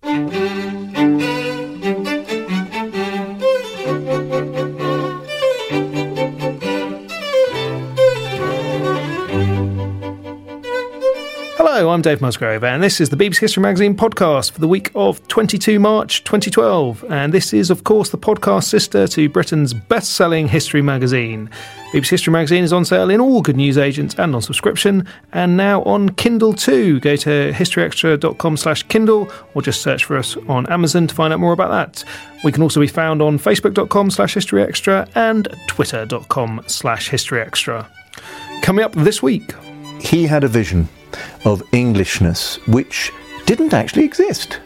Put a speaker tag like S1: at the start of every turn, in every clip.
S1: ピッピー!
S2: Hello, I'm Dave Musgrove, and this is the BBC History Magazine podcast for the week of 22 March 2012. And this is, of course, the podcast sister to Britain's best selling history magazine. BBC History Magazine is on sale in all good news agents and on subscription, and now on Kindle too. Go to historyextra.com slash Kindle or just search for us on Amazon to find out more about that. We can also be found on facebook.com slash historyextra and twitter.com slash historyextra. Coming up this week.
S3: He had a vision of Englishness which didn't actually exist.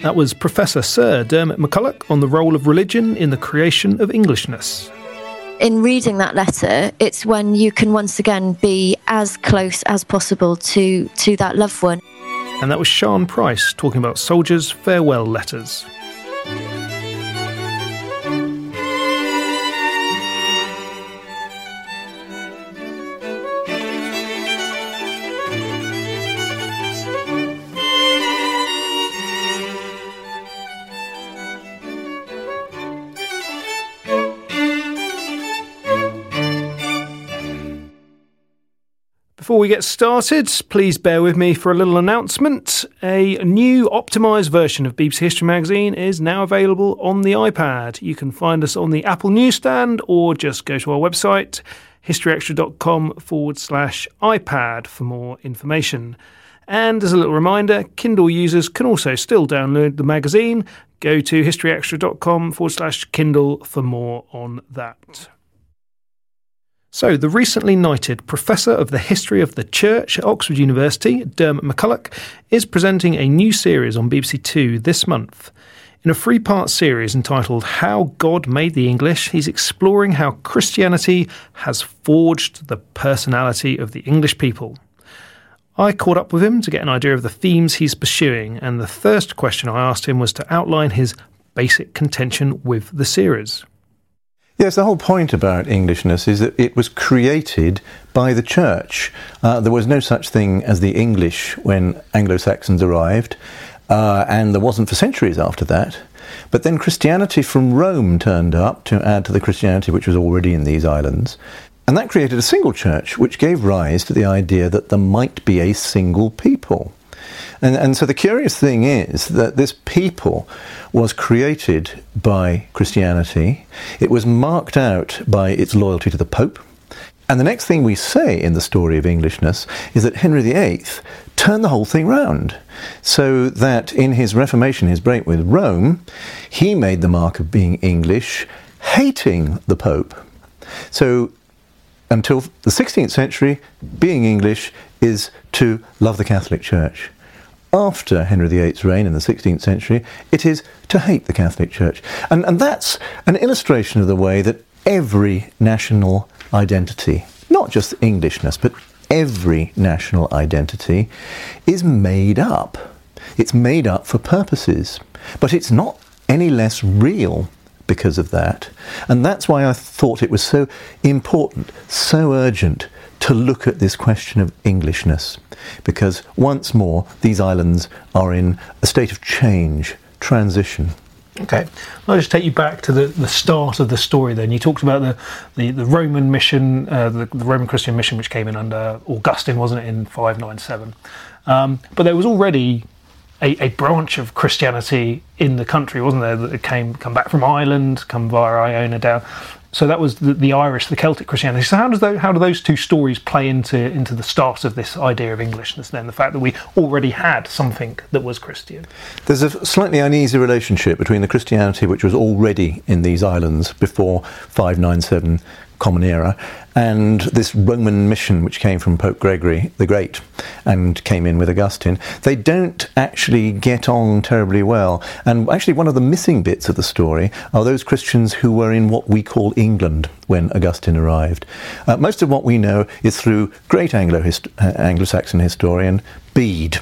S2: That was Professor Sir Diarmaid MacCulloch on the role of religion in the creation of Englishness.
S4: In reading that letter, it's when you can once again be as close as possible to, to that loved one.
S2: And that was Sian Price talking about soldiers' farewell letters. Before we get started, please bear with me for a little announcement. A new optimised version of BBC History Magazine is now available on the iPad. You can find us on the Apple newsstand or just go to our website, historyextra.com forward slash iPad for more information. And as a little reminder, Kindle users can also still download the magazine. Go to historyextra.com forward slash Kindle for more on that. So, the recently knighted Professor of the History of the Church at Oxford University, Diarmaid MacCulloch, is presenting a new series on BBC Two this month. In a three part series entitled How God Made the English, he's exploring how Christianity has forged the personality of the English people. I caught up with him to get an idea of the themes he's pursuing, and the first question I asked him was to outline his basic contention with the series.
S3: Yes, the whole point about Englishness is that it was created by the church. Uh, there was no such thing as the English when Anglo Saxons arrived, uh, and there wasn't for centuries after that. But then Christianity from Rome turned up to add to the Christianity which was already in these islands. And that created a single church, which gave rise to the idea that there might be a single people. And, and so the curious thing is that this people was created by Christianity. It was marked out by its loyalty to the Pope. And the next thing we say in the story of Englishness is that Henry VIII turned the whole thing round. So that in his Reformation, his break with Rome, he made the mark of being English, hating the Pope. So until the 16th century, being English is to love the Catholic Church after Henry VIII's reign in the 16th century, it is to hate the Catholic Church. And, and that's an illustration of the way that every national identity, not just Englishness, but every national identity, is made up. It's made up for purposes, but it's not any less real because of that. And that's why I thought it was so important, so urgent to look at this question of Englishness. Because once more, these islands are in a state of change, transition.
S2: Okay, I'll just take you back to the, the start of the story. Then you talked about the the, the Roman mission, uh, the, the, Roman Christian mission, which came in under Augustine, wasn't it, in five nine seven? Um, but there was already a, a, branch of Christianity in the country, wasn't there? That came come back from Ireland, come via Iona down, so that was the, the, Irish, the Celtic Christianity. So how does those, how do those two stories play into into the start of this idea of Englishness? Then the fact that we already had something that was Christian.
S3: There's a slightly uneasy relationship between the Christianity which was already in these islands before 597 Common Era, and this Roman mission which came from Pope Gregory the Great and came in with Augustine, they don't actually get on terribly well. And actually, one of the missing bits of the story are those Christians who were in what we call England when Augustine arrived. Uh, most of what we know is through great Anglo uh, Anglo-Saxon historian Bede.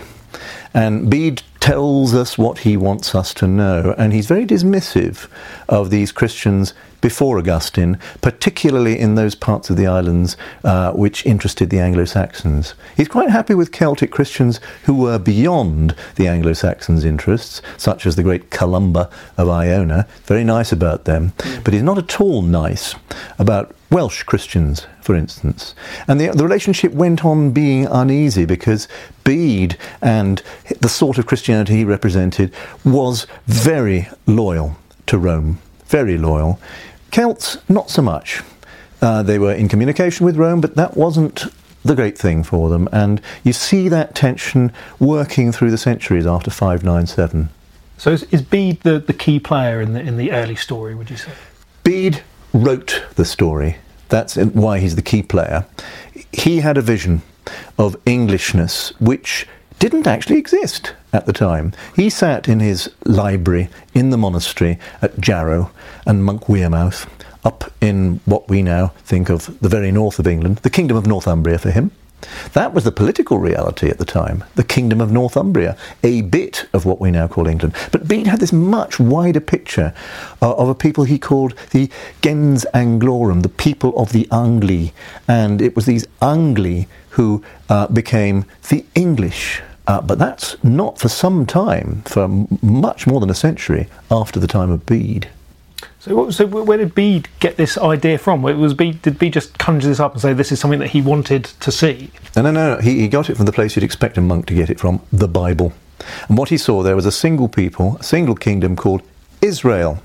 S3: And Bede tells us what he wants us to know, and he's very dismissive of these Christians before Augustine, particularly in those parts of the islands uh, which interested the Anglo Saxons. He's quite happy with Celtic Christians who were beyond the Anglo Saxons' interests, such as the great Columba of Iona, very nice about them, but he's not at all nice about Welsh Christians, for instance. And the, the relationship went on being uneasy because Bede and the sort of Christianity he represented was very loyal to Rome, very loyal. Celts, not so much. Uh, they were in communication with Rome, but that wasn't the great thing for them. And you see that tension working through the centuries after 597.
S2: So is, is Bede the, the key player in the, in the early story, would you say?
S3: Bede wrote the story. That's why he's the key player. He had a vision of Englishness, which didn't actually exist at the time. He sat in his library in the monastery at Jarrow and Monk Wearmouth, up in what we now think of the very north of England, the Kingdom of Northumbria for him. That was the political reality at the time, the Kingdom of Northumbria, a bit of what we now call England. But Bede had this much wider picture uh, of a people he called the gens Anglorum, the people of the Angli. And it was these Angli who uh, became the English uh, but that's not for some time, for much more than a century after the time of Bede.
S2: So, so where did Bede get this idea from? Was Bede, did Bede just conjure this up and say this is something that he wanted to see?
S3: No, no, no. He, he got it from the place you'd expect a monk to get it from, the Bible. And what he saw there was a single people, a single kingdom called Israel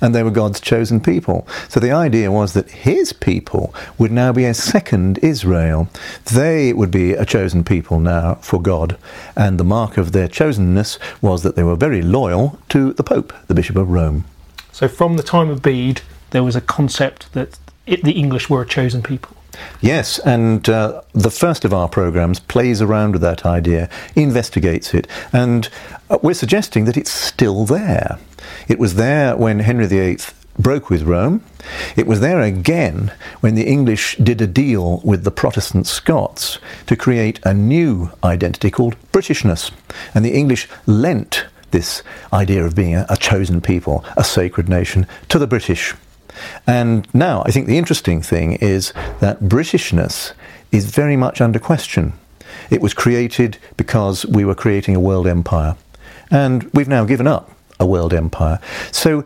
S3: and they were God's chosen people. So the idea was that his people would now be a second Israel. They would be a chosen people now for God, and the mark of their chosenness was that they were very loyal to the Pope, the Bishop of Rome.
S2: So from the time of Bede, there was a concept that it, the English were a chosen people.
S3: Yes, and uh, the first of our programs plays around with that idea, investigates it, and uh, we're suggesting that it's still there. It was there when Henry VIII broke with Rome. It was there again when the English did a deal with the Protestant Scots to create a new identity called Britishness. And the English lent this idea of being a, a chosen people, a sacred nation, to the British. And now, I think the interesting thing is that Britishness is very much under question. It was created because we were creating a world empire. And we've now given up a world empire. So,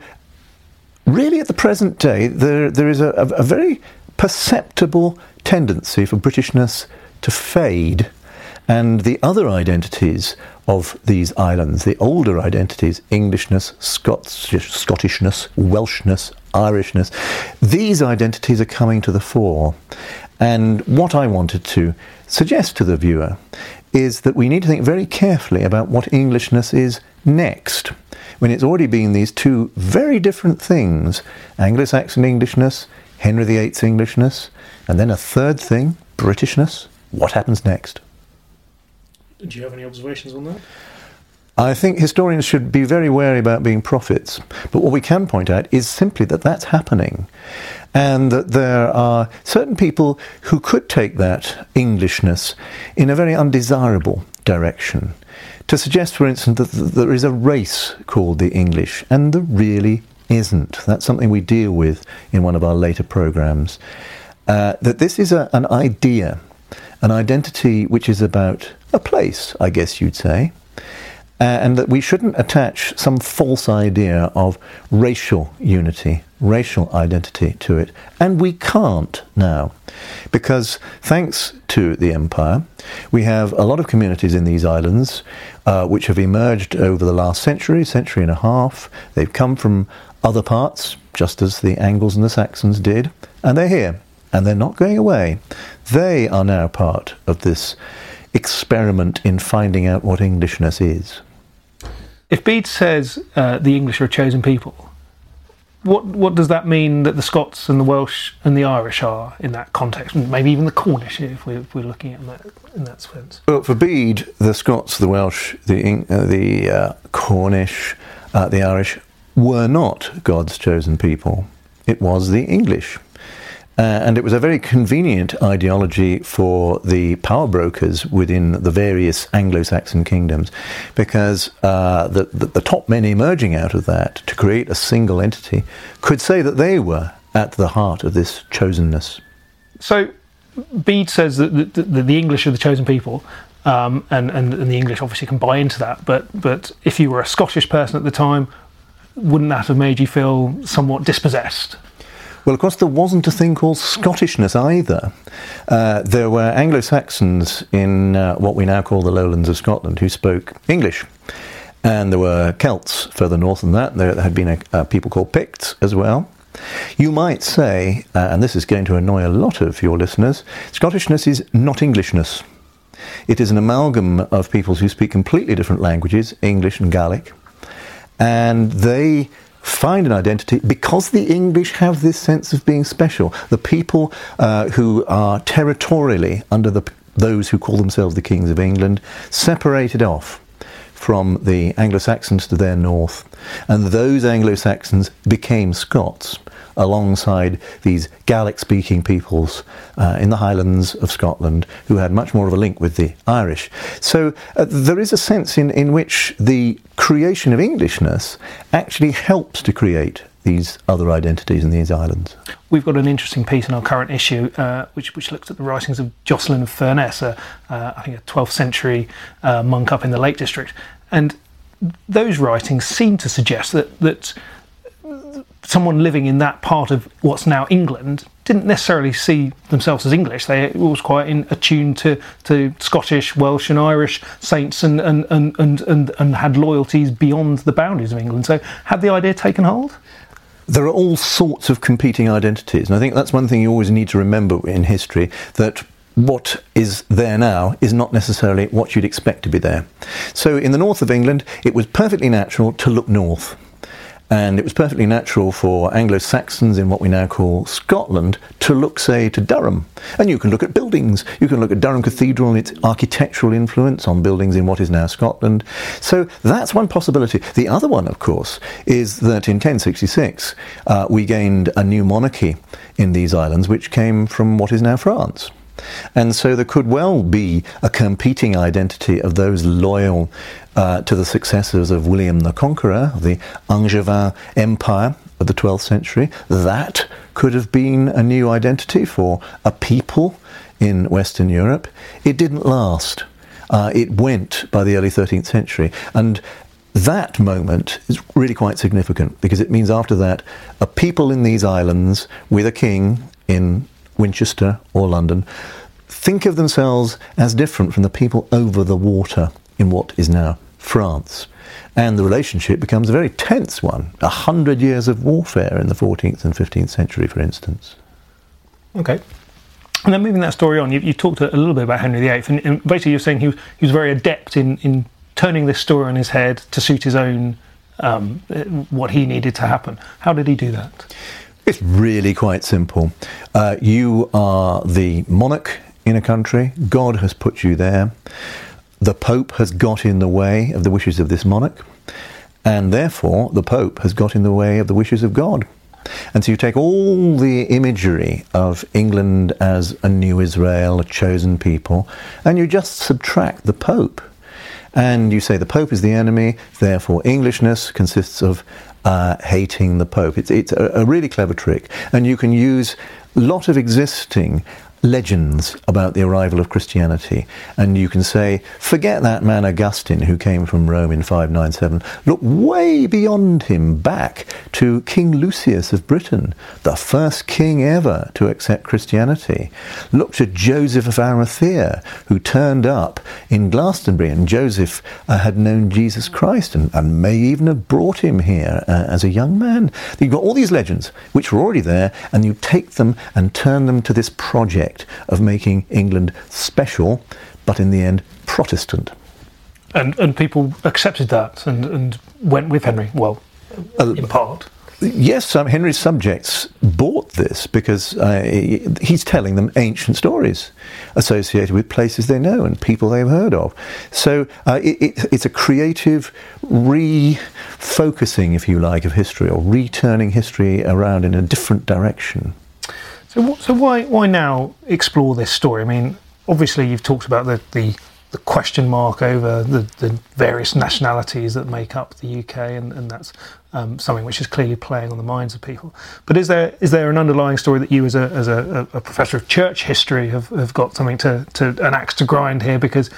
S3: really, at the present day, there, there is a, a, a very perceptible tendency for Britishness to fade. And the other identities of these islands, the older identities, Englishness, Scots, Scottishness, Welshness, Irishness, these identities are coming to the fore. And what I wanted to suggest to the viewer is that we need to think very carefully about what Englishness is next when it's already been these two very different things Anglo Saxon Englishness, Henry VIII's Englishness, and then a third thing, Britishness. What happens next?
S2: Do you have any observations on that?
S3: I think historians should be very wary about being prophets. But what we can point out is simply that that's happening. And that there are certain people who could take that Englishness in a very undesirable direction to suggest, for instance, that there is a race called the English and there really isn't. That's something we deal with in one of our later programs. Uh, that this is a, an idea, an identity which is about a place, I guess you'd say, uh, and that we shouldn't attach some false idea of racial unity, racial identity to it. And we can't now, because thanks to the empire, we have a lot of communities in these islands uh, which have emerged over the last century, century and a half. They've come from other parts, just as the Angles and the Saxons did, and they're here, and they're not going away. They are now part of this experiment in finding out what Englishness is.
S5: If Bede says uh, the English are a chosen people, what what does that mean that the Scots and the Welsh and the Irish are in that context? Maybe even the Cornish, if we're, if we're looking at that in that sense.
S3: Well, for Bede, the Scots, the Welsh, the uh, the uh, Cornish, uh, the Irish were not God's chosen people. It was the English. Uh, and it was a very convenient ideology for the power brokers within the various Anglo Saxon kingdoms because uh, the, the, the, top men emerging out of that to create a single entity could say that they were at the heart of this chosenness.
S5: So, Bede says that the, the, the English are the chosen people. Um, and, and, and the English obviously can buy into that, but but if you were a Scottish person at the time, wouldn't that have made you feel somewhat dispossessed?
S3: Well, of course, there wasn't a thing called Scottishness either. Uh, there were Anglo Saxons in uh, what we now call the lowlands of Scotland who spoke English. And there were Celts further north than that. There had been a, a people called Picts as well. You might say, uh, and this is going to annoy a lot of your listeners, Scottishness is not Englishness. It is an amalgam of peoples who speak completely different languages, English and Gaelic, and they find an identity because the English have this sense of being special. The people uh, who are territorially under the, those who call themselves the kings of England separated off from the Anglo Saxons to their north, and those Anglo Saxons became Scots alongside these Gaelic speaking peoples uh, in the Highlands of Scotland who had much more of a link with the Irish. So uh, there is a sense in, in which the creation of Englishness actually helps to create these other identities in these islands.
S5: We've got an interesting piece in our current issue, uh, which which looks at the writings of Jocelyn of Furness, a, uh, I think a 12th century uh, monk up in the Lake District, and those writings seem to suggest that that someone living in that part of what's now England didn't necessarily see themselves as English. They was quite in, attuned to, to Scottish, Welsh, and Irish saints, and and, and, and, and and had loyalties beyond the boundaries of England. So, had the idea taken hold?
S3: There are all sorts of competing identities, and I think that's one thing you always need to remember in history that what is there now is not necessarily what you'd expect to be there. So, in the north of England, it was perfectly natural to look north. And it was perfectly natural for Anglo Saxons in what we now call Scotland to look, say, to Durham. And you can look at buildings. You can look at Durham Cathedral and its architectural influence on buildings in what is now Scotland. So that's one possibility. The other one, of course, is that in 1066 uh, we gained a new monarchy in these islands, which came from what is now France. And so there could well be a competing identity of those loyal uh, to the successors of William the Conqueror, the Angevin Empire of the 12th century. That could have been a new identity for a people in Western Europe. It didn't last. Uh, it went by the early 13th century. And that moment is really quite significant because it means after that, a people in these islands with a king in Winchester or London think of themselves as different from the people over the water in what is now France. And the relationship becomes a very tense one. A hundred years of warfare in the 14th and 15th century, for instance.
S5: Okay. And then moving that story on, you, you talked a little bit about Henry VIII, and, and basically you're saying he, he was very adept in, in turning this story on his head to suit his own, um, what he needed to happen. How did he do that?
S3: It's really quite simple. Uh, you are the monarch in a country, God has put you there. The Pope has got in the way of the wishes of this monarch, and therefore the Pope has got in the way of the wishes of God. And so you take all the imagery of England as a new Israel, a chosen people, and you just subtract the Pope. And you say the Pope is the enemy, therefore Englishness consists of uh, hating the Pope. It's, it's a, a really clever trick, and you can use a lot of existing legends about the arrival of Christianity. And you can say, forget that man Augustine who came from Rome in 597. Look way beyond him, back to King Lucius of Britain, the first king ever to accept Christianity. Look to Joseph of Arimathea, who turned up in Glastonbury, and Joseph uh, had known Jesus Christ and, and, may even have brought him here uh, as a young man. You've got all these legends which were already there, and you take them and turn them to this project of making England special, but in the end Protestant.
S2: And, and people accepted that and, and went with Henry, well, uh, in part.
S3: Yes, um, Henry's subjects bought this because uh, he's telling them ancient stories associated with places they know and people they've heard of. So uh, it, it, it's a creative refocusing, if you like, of history or returning history around in a different direction.
S2: So, so why why now explore this story? I mean, obviously you've talked about the the, the question mark over the, the various nationalities that make up the UK, and, and that's um, something which is clearly playing on the minds of people. But is there is there an underlying story that you, as a as a, a professor of church history, have, have got something to, to an axe to grind here? Because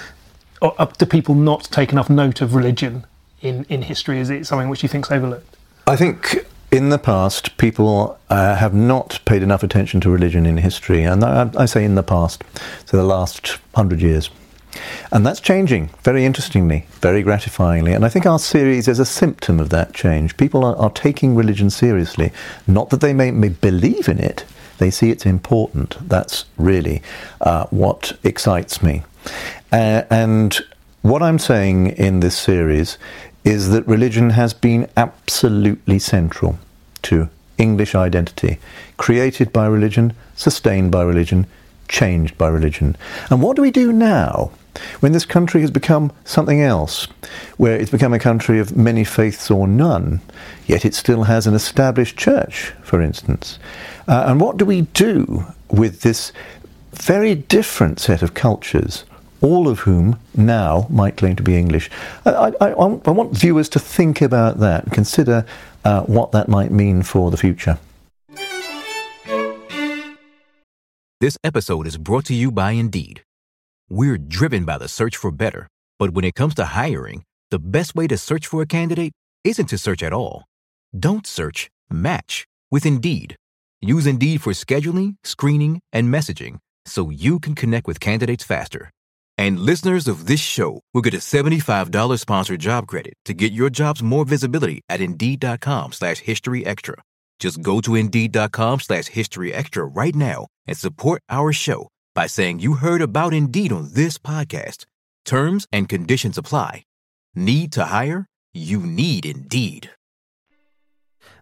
S2: up to people not take enough note of religion in, in history? Is it something which you think's overlooked?
S3: I think in the past, people uh, have not paid enough attention to religion in history, and I, I say in the past, so the last hundred years. And that's changing very interestingly, very gratifyingly. And I think our series is a symptom of that change. People are, are taking religion seriously. Not that they may, may, believe in it, they see it's important. That's really uh, what excites me. Uh, and what I'm saying in this series is that religion has been absolutely central to English identity, created by religion, sustained by religion, changed by religion. And what do we do now? When this country has become something else, where it's become a country of many faiths or none, yet it still has an established church, for instance. Uh, and what do we do with this very different set of cultures all of whom now might claim to be English. I, I, I want viewers to think about that consider uh, what that might mean for the future.
S6: This episode is brought to you by Indeed. We're driven by the search for better, but when it comes to hiring, the best way to search for a candidate isn't to search at all. Don't search, match with Indeed. Use Indeed for scheduling, screening, and messaging so you can connect with candidates faster. And listeners of this show will get a $75 sponsored job credit to get your jobs more visibility at Indeed.com slash History Extra. Just go to Indeed.com slash History Extra right now and support our show by saying you heard about Indeed on this podcast. Terms and conditions apply. Need to hire? You need Indeed.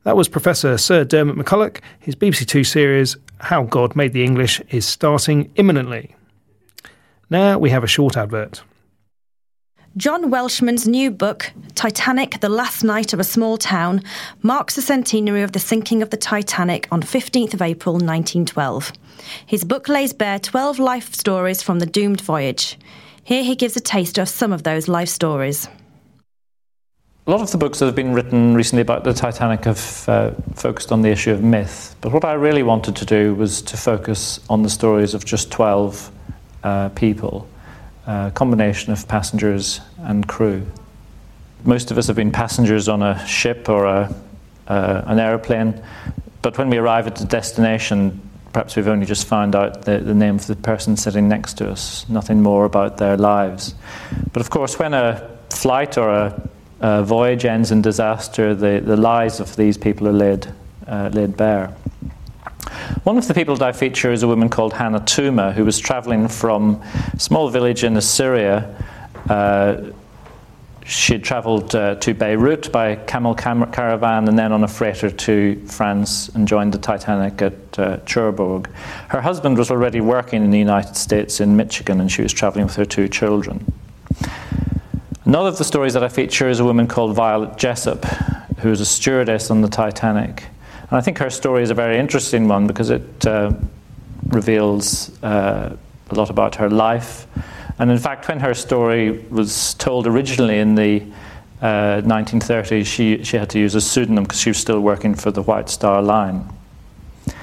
S2: That was Professor Sir Diarmaid MacCulloch. His BBC Two series, How God Made the English, is starting imminently. Now we have a short advert.
S7: John Welshman's new book, Titanic The Last Night of a Small Town, marks the centenary of the sinking of the Titanic on 15th of April 1912. His book lays bare 12 life stories from the doomed voyage. Here he gives a taste of some of those life stories.
S8: A lot of the books that have been written recently about the Titanic have uh, focused on the issue of myth, but what I really wanted to do was to focus on the stories of just 12 uh, people, a combination of passengers and crew. Most of us have been passengers on a ship or a, uh, an aeroplane, but when we arrive at the destination, perhaps we've only just found out the, the, name of the person sitting next to us, nothing more about their lives. But of course, when a flight or a, a voyage ends in disaster, the, the lives of these people are laid, uh, laid bare. One of the people that I feature is a woman called Hannah Tuma, who was traveling from a small village in Assyria. Uh, she had traveled uh, to Beirut by camel cam- caravan and then on a freighter to France and joined the Titanic at uh, Cherbourg. Her husband was already working in the United States in Michigan and she was traveling with her two children. Another of the stories that I feature is a woman called Violet Jessop, who was a stewardess on the Titanic. And I think her story is a very interesting one because it uh, reveals uh, a lot about her life. And in fact, when her story was told originally in the uh, 1930s, she, she had to use a pseudonym because she was still working for the White Star Line. A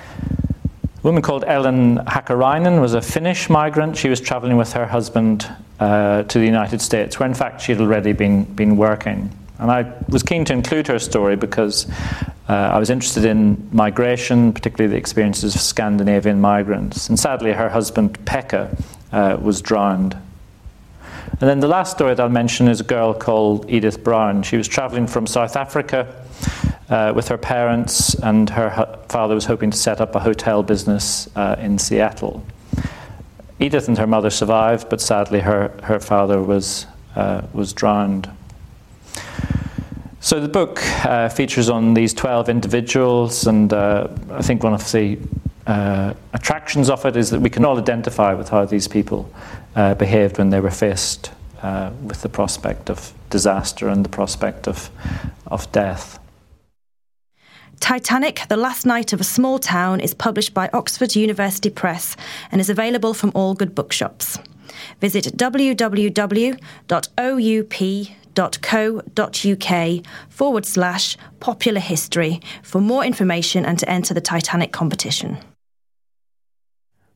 S8: woman called Ellen Hakkarainen was a Finnish migrant. She was traveling with her husband uh, to the United States, where in fact she had already been, been working. And I was keen to include her story because uh, I was interested in migration, particularly the experiences of Scandinavian migrants. And sadly, her husband, Pekka, uh, was drowned. And then the last story that I'll mention is a girl called Edith Brown. She was traveling from South Africa uh, with her parents, and her father was hoping to set up a hotel business uh, in Seattle. Edith and her mother survived, but sadly, her, her father was, uh, was drowned. So the book uh, features on these 12 individuals, and uh, I think one of the uh, attractions of it is that we can all identify with how these people uh, behaved when they were faced uh, with the prospect of disaster and the prospect of, of death.
S7: Titanic, The Last Night of a Small Town is published by Oxford University Press and is available from all good bookshops. Visit www.oup.co.uk forward slash popular history for more information and to enter the Titanic competition.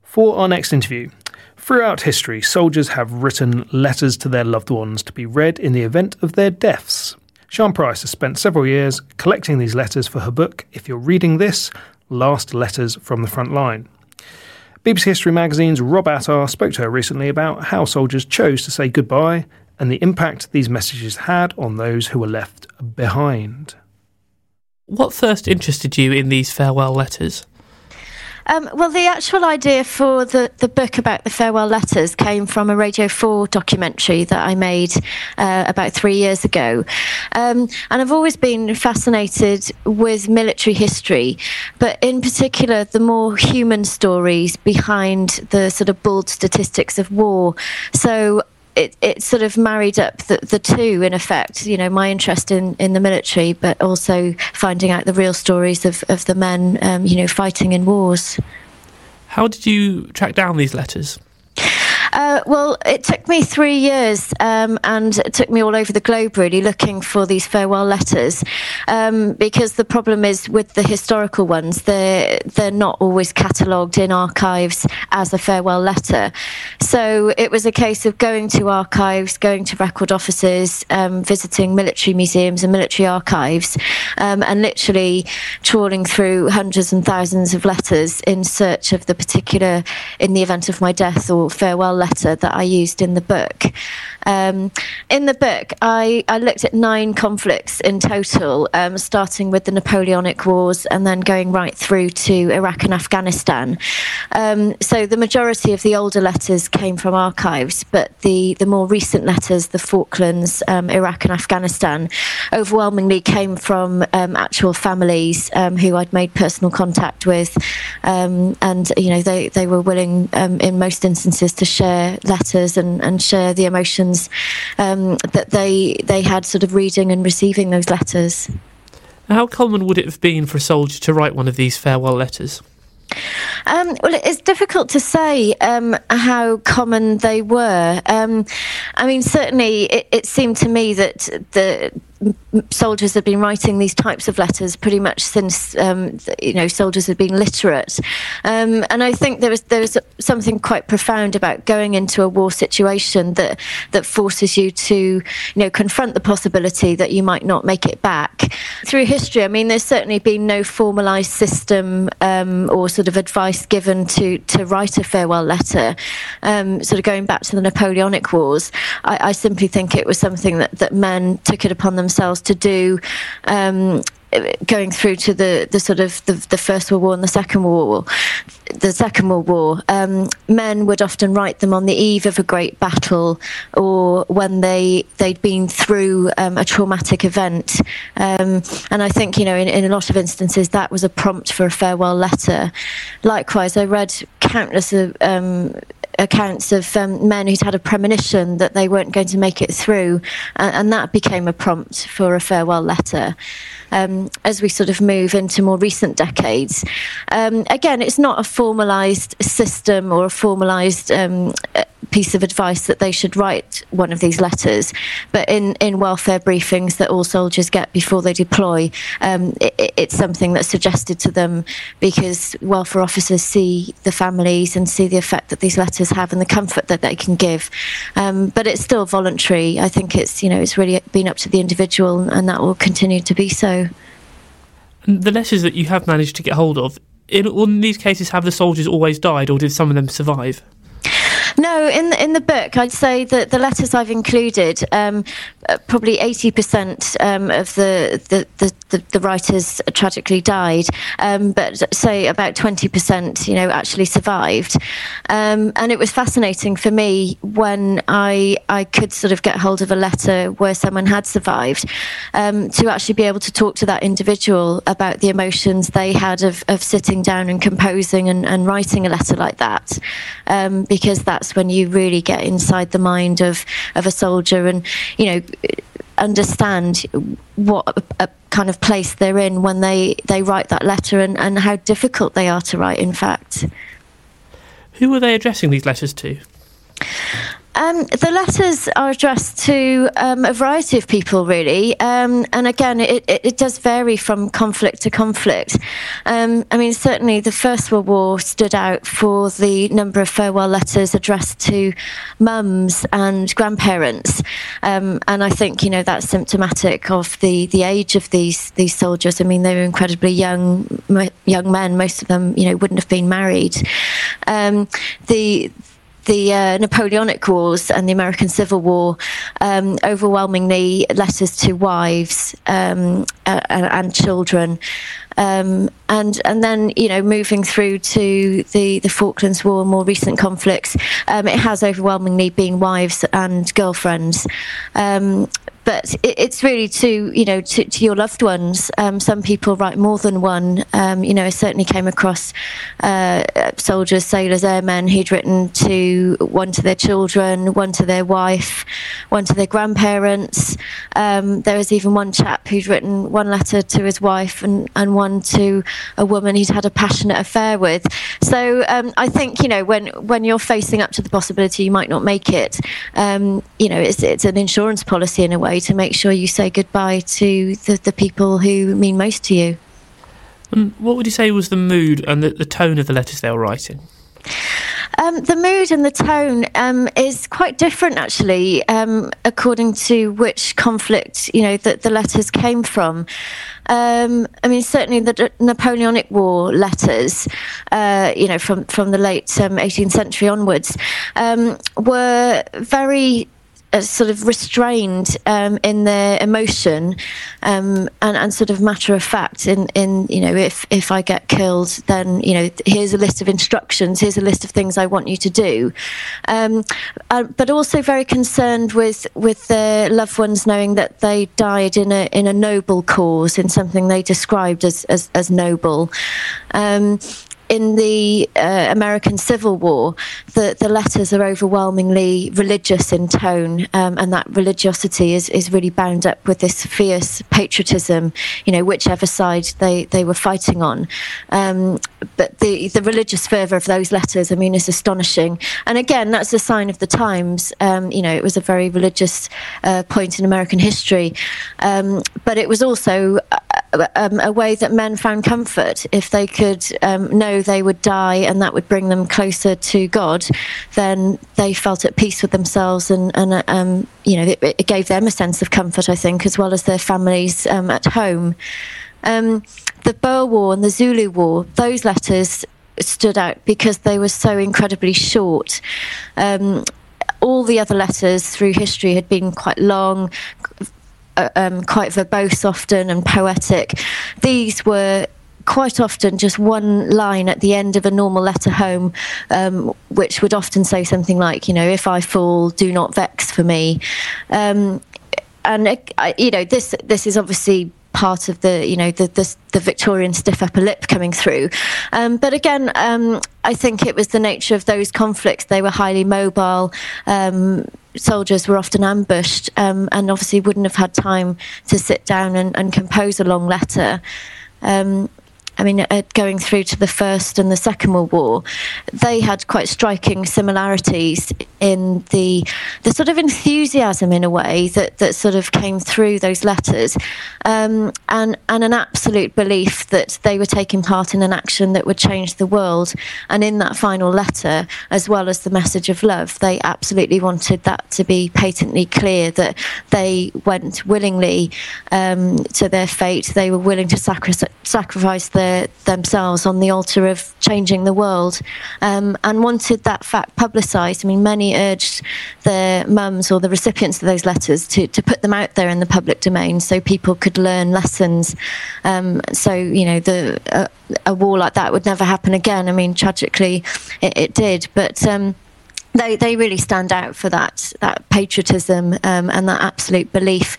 S2: For our next interview, throughout history, soldiers have written letters to their loved ones to be read in the event of their deaths. Sian Price has spent several years collecting these letters for her book, If You're Reading This Last Letters from the Front Line. BBC History magazine's Rob Attar spoke to her recently about how soldiers chose to say goodbye and the impact these messages had on those who were left behind.
S9: What first interested you in these farewell letters?
S4: Um, well, the actual idea for the, the book about the farewell letters came from a Radio 4 documentary that I made uh, about three years ago. Um, and I've always been fascinated with military history, but in particular, the more human stories behind the sort of bold statistics of war. So it, it sort of married up the, the two in effect you know my interest in, in the military but also finding out the real stories of, of the men um, you know fighting in wars
S9: How did you track down these letters?
S4: Uh, well, it took me three years, um, and it took me all over the globe really looking for these farewell letters, um, because the problem is with the historical ones, they're they're not always catalogued in archives as a farewell letter. So it was a case of going to archives, going to record offices, um, visiting military museums and military archives, um, and literally trawling through hundreds and thousands of letters in search of the particular, in the event of my death or farewell letter that I used in the book. Um, in the book, I, I looked at nine conflicts in total, um, starting with the Napoleonic Wars and then going right through to Iraq and Afghanistan. Um, so the majority of the older letters came from archives, but the, the more recent letters, the Falklands, um, Iraq and Afghanistan, overwhelmingly came from um, actual families um, who I'd made personal contact with, and you know they, they were willing in most instances to share letters and, and share the emotions um, that they they had sort of reading and receiving those letters.
S9: How common would it have been for a soldier to write one of these farewell letters?
S4: Um, well, it's difficult to say um, how common they were. Um, I mean, certainly it, it seemed to me that the soldiers had been writing these types of letters pretty much since um, you know soldiers had been literate, um, and I think there was there was something quite profound about going into a war situation that that forces you to you know confront the possibility that you might not make it back. Through history, I mean, there's certainly been no formalised system um, or sort of advice given to to write a farewell letter. Um, sort of going back to the Napoleonic Wars, I, I simply think it was something that that men took it upon themselves to do. Um, going through to the, the sort of the, the First World War and the Second World War, the Second World War, um, men would often write them on the eve of a great battle or when they they'd been through um, a traumatic event. Um, and I think you know in, in a lot of instances that was a prompt for a farewell letter. Likewise, I read countless of. Um, accounts of um, men who'd had a premonition that they weren't going to make it through, and, and that became a prompt for a farewell letter. Um, as we sort of move into more recent decades, um, again, it's not a formalised system or a formalised piece of advice that they should write one of these letters. But in, in welfare briefings that all soldiers get before they deploy, um, it, it's something that's suggested to them because welfare officers see the families and see the effect that these letters have and the comfort that they can give. Um, but it's still voluntary. I think it's you know it's really been up to the individual, and that will continue to be so.
S9: The letters that you have managed to get hold of, in all these cases, have the soldiers always died, or did some of them survive?
S4: No, in the, in the book, I'd say that the letters I've included, um, uh, probably 80% um, of the, the, the, the, writers tragically died, um, but say about 20%, you know, actually survived. Um, and it was fascinating for me when I, I could sort of get hold of a letter where someone had survived um, to actually be able to talk to that individual about the emotions they had of, of sitting down and composing and, and writing a letter like that. Um, because that's that's when you really get inside the mind of of a soldier and you know understand what a, a kind of place they're in when they they write that letter and and how difficult they are to write in fact.
S9: Who were they addressing these letters to
S4: um, the letters are addressed to um, a variety of people, really. Um, and again, it, it, it, does vary from conflict to conflict. Um, I mean, certainly the First World War stood out for the number of farewell letters addressed to mums and grandparents. Um, and I think, you know, that's symptomatic of the, the age of these, these soldiers. I mean, they were incredibly young, young men. Most of them, you know, wouldn't have been married. Um, the the uh, Napoleonic Wars and the American Civil War, um, overwhelmingly letters to wives um, uh, and children. Um, and and then you know moving through to the the Falklands War more recent conflicts, um, it has overwhelmingly been wives and girlfriends. Um, but it, it's really to you know to, to your loved ones. Um, some people write more than one. Um, you know, I certainly came across uh, soldiers, sailors, airmen who'd written to one to their children, one to their wife, one to their grandparents. Um, there was even one chap who'd written one letter to his wife and, and one to a woman he'd had a passionate affair with. So um, I think you know when when you're facing up to the possibility you might not make it, um, you know, it's it's an insurance policy in a way to make sure you say goodbye to the, the people who mean most to you.
S9: And what would you say was the mood and the, the tone of the letters they were writing?
S4: Um, the mood and the tone um, is quite different, actually, um, according to which conflict you know that the letters came from. Um, I mean, certainly the Napoleonic War letters, uh, you know, from from the late 18th um, century onwards, um, were very uh, sort of restrained um, in their emotion um, and, and sort of matter of fact in, in you know if if I get killed then you know here's a list of instructions here's a list of things I want you to do. Um, uh, but also very concerned with with their loved ones knowing that they died in a in a noble cause in something they described as as, as noble. Um, in the uh, American Civil War, the, the letters are overwhelmingly religious in tone, um, and that religiosity is, is really bound up with this fierce patriotism, you know, whichever side they, they were fighting on. Um, but the, the religious fervour of those letters, I mean, is astonishing. And again, that's a sign of the times. Um, you know, it was a very religious uh, point in American history, um, but it was also uh, um, a, way that men found comfort if they could um, know they would die and that would bring them closer to God, then they felt at peace with themselves and, and um, you know, it, it, gave them a sense of comfort, I think, as well as their families um, at home. Um, the Boer War and the Zulu War, those letters stood out because they were so incredibly short. Um, all the other letters through history had been quite long, uh, um, quite verbose often and poetic. These were quite often just one line at the end of a normal letter home, um, which would often say something like, you know, if I fall, do not vex for me. Um, and I, you know, this this is obviously part of the you know the the, the Victorian stiff upper lip coming through. Um, but again, um, I think it was the nature of those conflicts. They were highly mobile. Um, soldiers were often ambushed um, and obviously wouldn't have had time to sit down and, and compose a long letter. Um, I mean, uh, going through to the First and the Second World War, they had quite striking similarities in the the sort of enthusiasm, in a way, that, that sort of came through those letters, um, and and an absolute belief that they were taking part in an action that would change the world. And in that final letter, as well as the message of love, they absolutely wanted that to be patently clear that they went willingly um, to their fate. They were willing to sacri- sacrifice their, themselves on the altar of changing the world um, and wanted that fact publicised. I mean, many urged their mums or the recipients of those letters to, to put them out there in the public domain so people could learn lessons. Um, so, you know, the, uh, a war like that would never happen again. I mean, tragically, it, it did. But um, they they really stand out for that that patriotism um, and that absolute belief.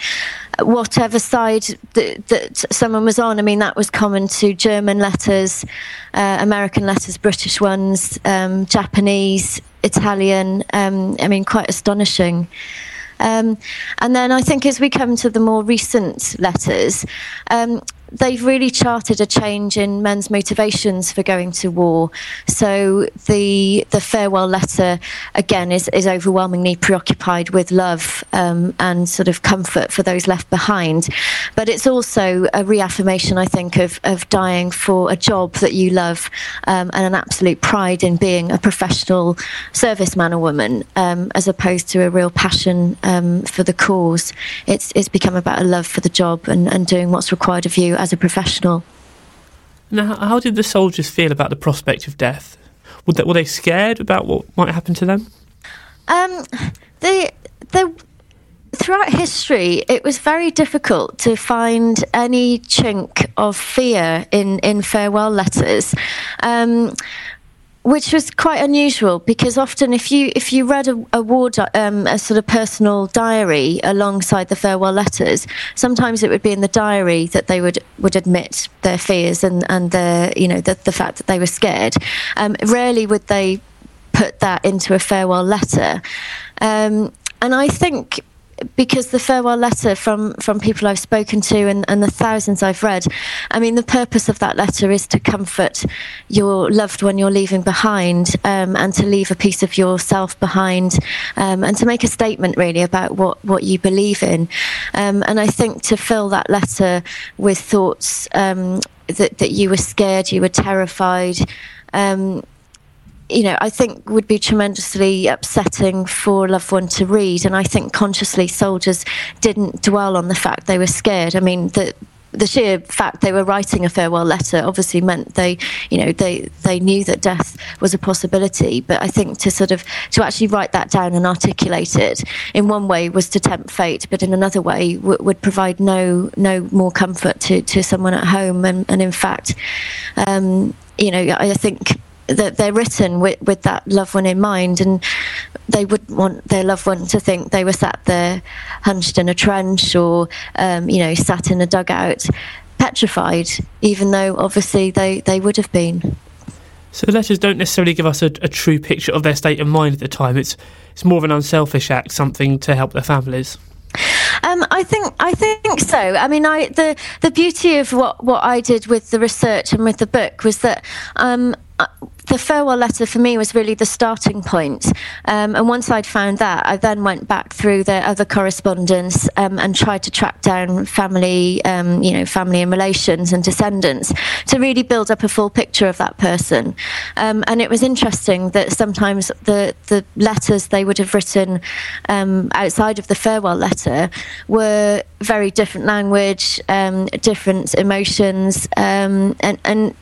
S4: Whatever side that, that, someone was on, I mean, that was common to German letters, uh, American letters, British ones, um, Japanese, Italian. Um, I mean, quite astonishing. Um, and then I think as we come to the more recent letters, um, they've really charted a change in men's motivations for going to war. So the the farewell letter again is is overwhelmingly preoccupied with love um, and sort of comfort for those left behind, but it's also a reaffirmation, I think, of of dying for a job that you love um, and an absolute pride in being a professional serviceman or woman, um, as opposed to a real passion um, for the cause. It's it's become about a love for the job and, and doing what's required of you as a professional.
S9: Now, how did the soldiers feel about the prospect of death? Were they, were they scared about what might happen to them?
S4: Um, they, they, throughout history, it was very difficult to find any chink of fear in, in farewell letters. Um, which was quite unusual because often if you if you read a, a war di- um, a sort of personal diary alongside the farewell letters sometimes it would be in the diary that they would would admit their fears and and their you know the, the fact that they were scared. Um, rarely would they put that into a farewell letter. Um, and I think because the farewell letter from, from people I've spoken to and, and the thousands I've read, I mean, the purpose of that letter is to comfort your loved one you're leaving behind um, and to leave a piece of yourself behind um, and to make a statement really about what, what you believe in. Um, and I think to fill that letter with thoughts um, that, that you were scared, you were terrified. Um, you know, I think would be tremendously upsetting for a loved one to read. And I think consciously soldiers didn't dwell on the fact they were scared. I mean, the the sheer fact they were writing a farewell letter obviously meant they, you know, they they knew that death was a possibility. But I think to sort of to actually write that down and articulate it in one way was to tempt fate, but in another way w- would provide no no more comfort to to someone at home. And and in fact, um, you know, I think that they're written with, with that loved one in mind and they wouldn't want their loved one to think they were sat there hunched in a trench or um, you know sat in a dugout petrified even though obviously they, they would have been.
S9: So the letters don't necessarily give us a, a true picture of their state of mind at the time. It's it's more of an unselfish act something to help their families.
S4: Um, I think I think so. I mean, I the the beauty of what what I did with the research and with the book was that um, the farewell letter for me was really the starting point. Um, and once I'd found that, I then went back through the other correspondence um, and tried to track down family, um, you know, family and relations and descendants to really build up a full picture of that person. Um, and it was interesting that sometimes the the letters they would have written um, outside of the farewell letter were very different language, um, different emotions, and and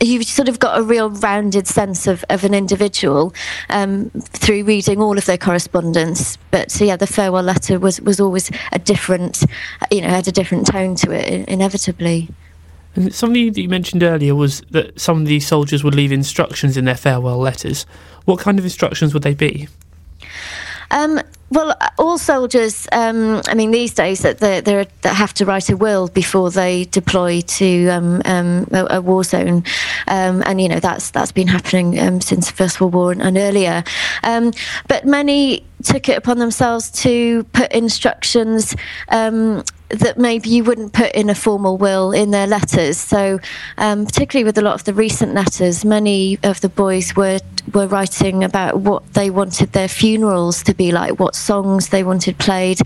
S4: you've sort of got a real rounded sense of, of an individual um, through reading all of their correspondence. But yeah, the farewell letter was, was always a different, you know, had a different tone to it, inevitably.
S9: And something that you mentioned earlier was that some of these soldiers would leave instructions in their farewell letters. What kind of instructions would they be?
S4: Um, well, all soldiers. Um, I mean, these days that they, have to write a will before they deploy to um, um, a, a, war zone, um, and you know that's that's been happening um, since the First World War and, and earlier. Um, but many took it upon themselves to put instructions that maybe you wouldn't put in a formal will in their letters. So, um, particularly with a lot of the recent letters, many of the boys were were writing about what they wanted their funerals to be like, what songs they wanted played,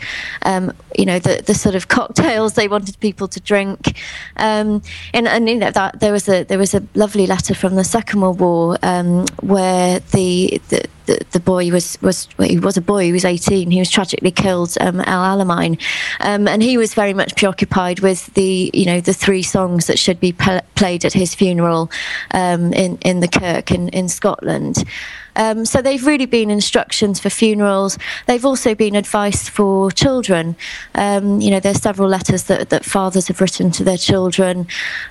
S4: um, you know, the, the sort of cocktails they wanted people to drink, um, and, and you know that there was a there was a lovely letter from the Second World War um, where the, the the, the boy was was well, he was a boy. He was 18. He was tragically killed um, El Alamein, um, and he was very much preoccupied with the you know the three songs that should be pe- played at his funeral um, in in the kirk in in Scotland. Um, so they've really been instructions for funerals. They've also been advice for children. Um, you know, there's several letters that, that fathers have written to their children,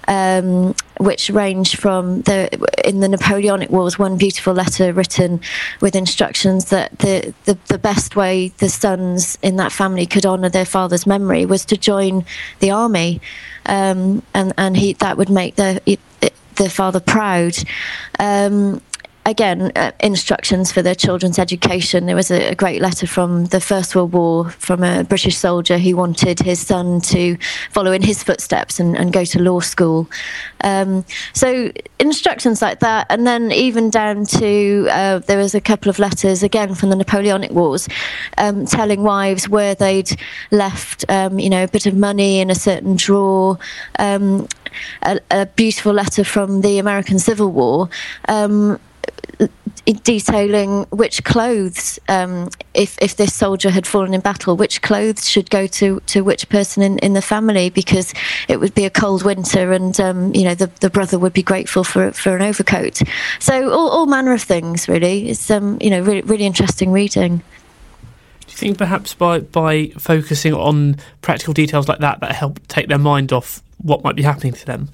S4: um, which range from the in the Napoleonic Wars. One beautiful letter written with instructions that the the, the best way the sons in that family could honour their father's memory was to join the army, um, and and he that would make their their father proud. Um, again, uh, instructions for their children's education. There was a, a, great letter from the First World War from a British soldier who wanted his son to follow in his footsteps and, and go to law school. Um, so instructions like that, and then even down to uh, there was a couple of letters again from the Napoleonic Wars, um, telling wives where they'd left, um, you know, a bit of money in a certain drawer. Um, a, a, beautiful letter from the American Civil War um, detailing which clothes, um, if if this soldier had fallen in battle, which clothes should go to, to which person in, in the family, because it would be a cold winter, and um, you know the, the brother would be grateful for for an overcoat. So all, all manner of things, really. It's um, you know really really interesting reading.
S9: Do you think perhaps by by focusing on practical details like that, that help take their mind off what might be happening to them?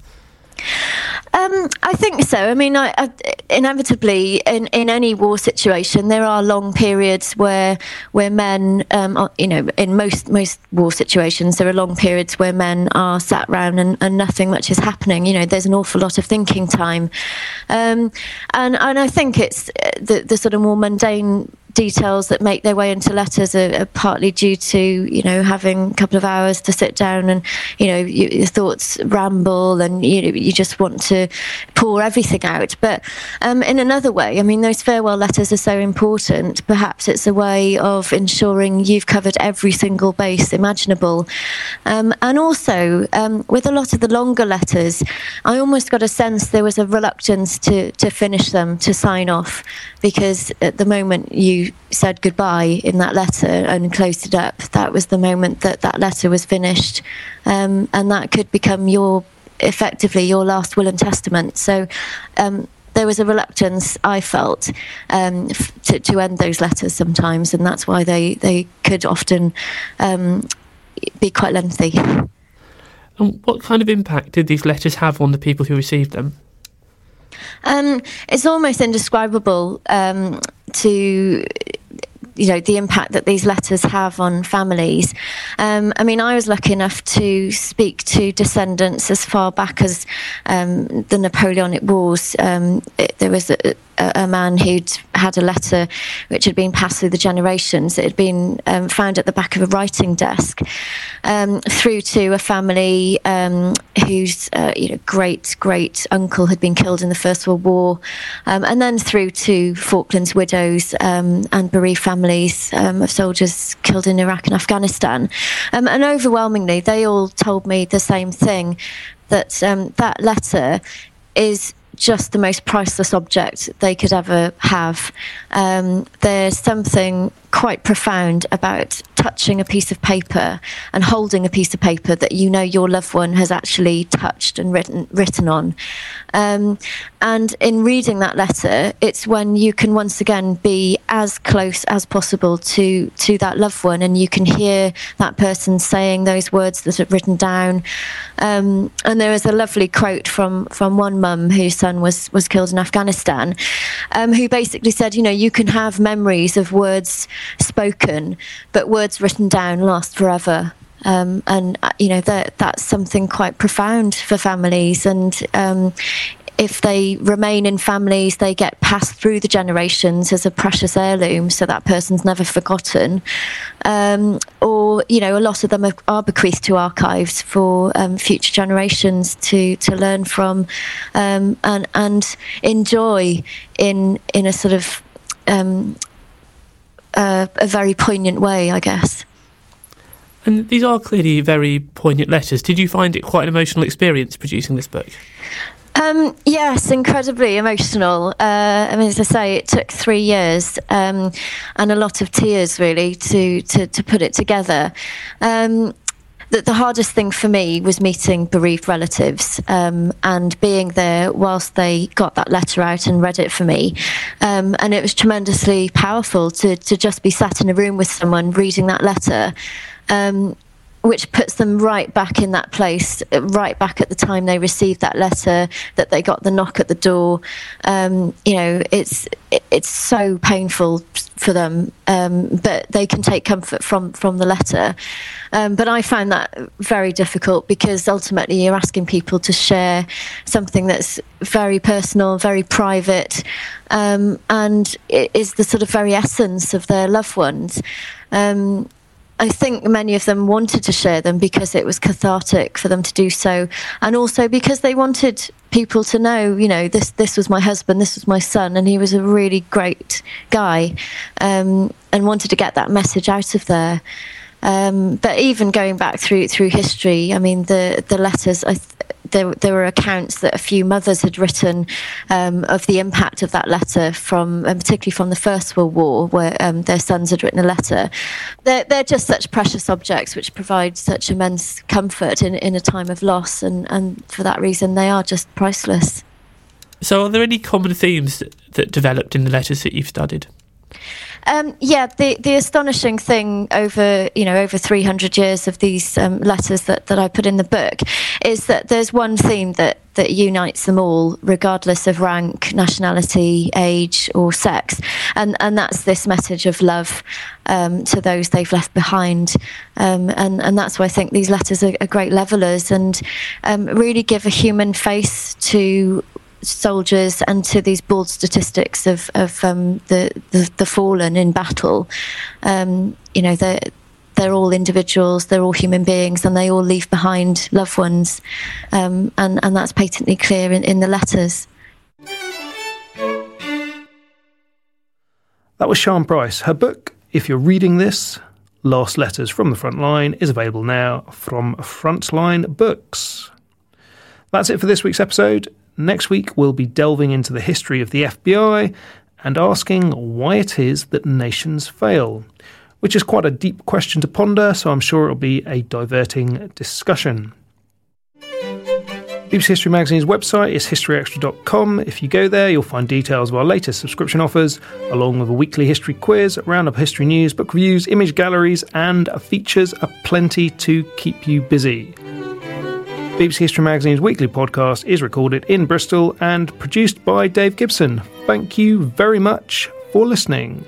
S4: Um, I think so. I mean, I, I, inevitably, in, in any war situation, there are long periods where where men, um, you know, in most most war situations, there are long periods where men are sat around and, and nothing much is happening. You know, there's an awful lot of thinking time, um, and and I think it's uh, the the sort of more mundane details that make their way into letters are, are, partly due to you know having a couple of hours to sit down and you know you, your thoughts ramble and you know you just want to pour everything out. But um, in another way, I mean those farewell letters are so important. Perhaps it's a way of ensuring you've covered every single base imaginable, um, and also um, with a lot of the longer letters, I almost got a sense there was a reluctance to to finish them to sign off because at the moment you said goodbye in that letter and closed it up, that was the moment that that letter was finished, um, and that could become your effectively your last will and testament. So. Um, there was a reluctance I felt um, f- to, to, end those letters sometimes, and that's why they, they could often um, be quite lengthy.
S9: And what kind of impact did these letters have on the people who received them?
S4: Um, it's almost indescribable um, to you know the impact that these letters have on families. Um, I mean, I was lucky enough to speak to descendants as far back as um, the Napoleonic Wars. Um, it, there was a, a, man who'd had a letter which had been passed through the generations. It had been um, found at the back of a writing desk, um, through to a family um, whose uh, you know great great uncle had been killed in the First World War, and then through to Falklands widows and bereaved families um, of soldiers killed in Iraq and Afghanistan, and overwhelmingly they all told me the same thing that that letter is just the most priceless object they could ever have. Um, there's something quite profound about touching a piece of paper and holding a piece of paper that you know your loved one has actually touched and written written on. Um, and in reading that letter, it's when you can once again be as close as possible to to that loved one, and you can hear that person saying those words that are written down. Um, and there is a lovely quote from from one mum whose son was was killed in Afghanistan, um, who basically said, you know, you can have memories of words spoken, but words written down last forever. Um, and uh, you know that that's something quite profound for families and um, if they remain in families, they get passed through the generations as a precious heirloom, so that person's never forgotten. Um, or, you know, a lot of them are, are bequeathed to archives for um, future generations to, to learn from um, and, and enjoy in, in a sort of uh, a very poignant way, I guess.
S9: And these are clearly very poignant letters. Did you find it quite an emotional experience producing this book?
S4: Um, yes, incredibly emotional. Uh, I mean, as I say, it took three years um, and a lot of tears, really, to to, to put it together. Um, the, the, hardest thing for me was meeting bereaved relatives um, and being there whilst they got that letter out and read it for me. Um, and it was tremendously powerful to, to just be sat in a room with someone reading that letter. Um, which puts them right back in that place, right back at the time they received that letter, that they got the knock at the door. Um, you know, it's it's so painful for them, um, but they can take comfort from from the letter. Um, but I find that very difficult because ultimately you're asking people to share something that's very personal, very private, um, and it is the sort of very essence of their loved ones. Um, I think many of them wanted to share them because it was cathartic for them to do so, and also because they wanted people to know, you know, this this was my husband, this was my son, and he was a really great guy, um, and wanted to get that message out of there. Um, but even going back through through history, I mean, the the letters. I th- there, there were accounts that a few mothers had written um, of the impact of that letter from, and particularly from the First World War, where um, their sons had written a letter. They're, they're just such precious objects which provide such immense comfort in, in a time of loss, and, and for that reason, they are just priceless.
S9: So, are there any common themes that, that developed in the letters that you've studied?
S4: Um, yeah, the the astonishing thing over you know over 300 years of these um, letters that, that I put in the book is that there's one theme that that unites them all, regardless of rank, nationality, age, or sex, and and that's this message of love um, to those they've left behind, um, and and that's why I think these letters are, are great levelers and um, really give a human face to soldiers and to these bold statistics of, of um, the, the, the fallen in battle. Um, you know, they're, they're all individuals, they're all human beings, and they all leave behind loved ones. Um, and, and that's patently clear in, in the letters.
S2: That was Sian Price. Her book, if you're reading this, Last Letters from the Front Line, is available now from Frontline Books. That's it for this week's episode. Next week, we'll be delving into the history of the FBI and asking why it is that nations fail, which is quite a deep question to ponder, so I'm sure it'll be a diverting discussion. BBC History Magazine's website is historyextra.com. If you go there, you'll find details of our latest subscription offers, along with a weekly history quiz, roundup history news, book reviews, image galleries, and features aplenty to keep you busy. BBC History Magazine's weekly podcast is recorded in Bristol and produced by Dave Gibson. Thank you very much for listening.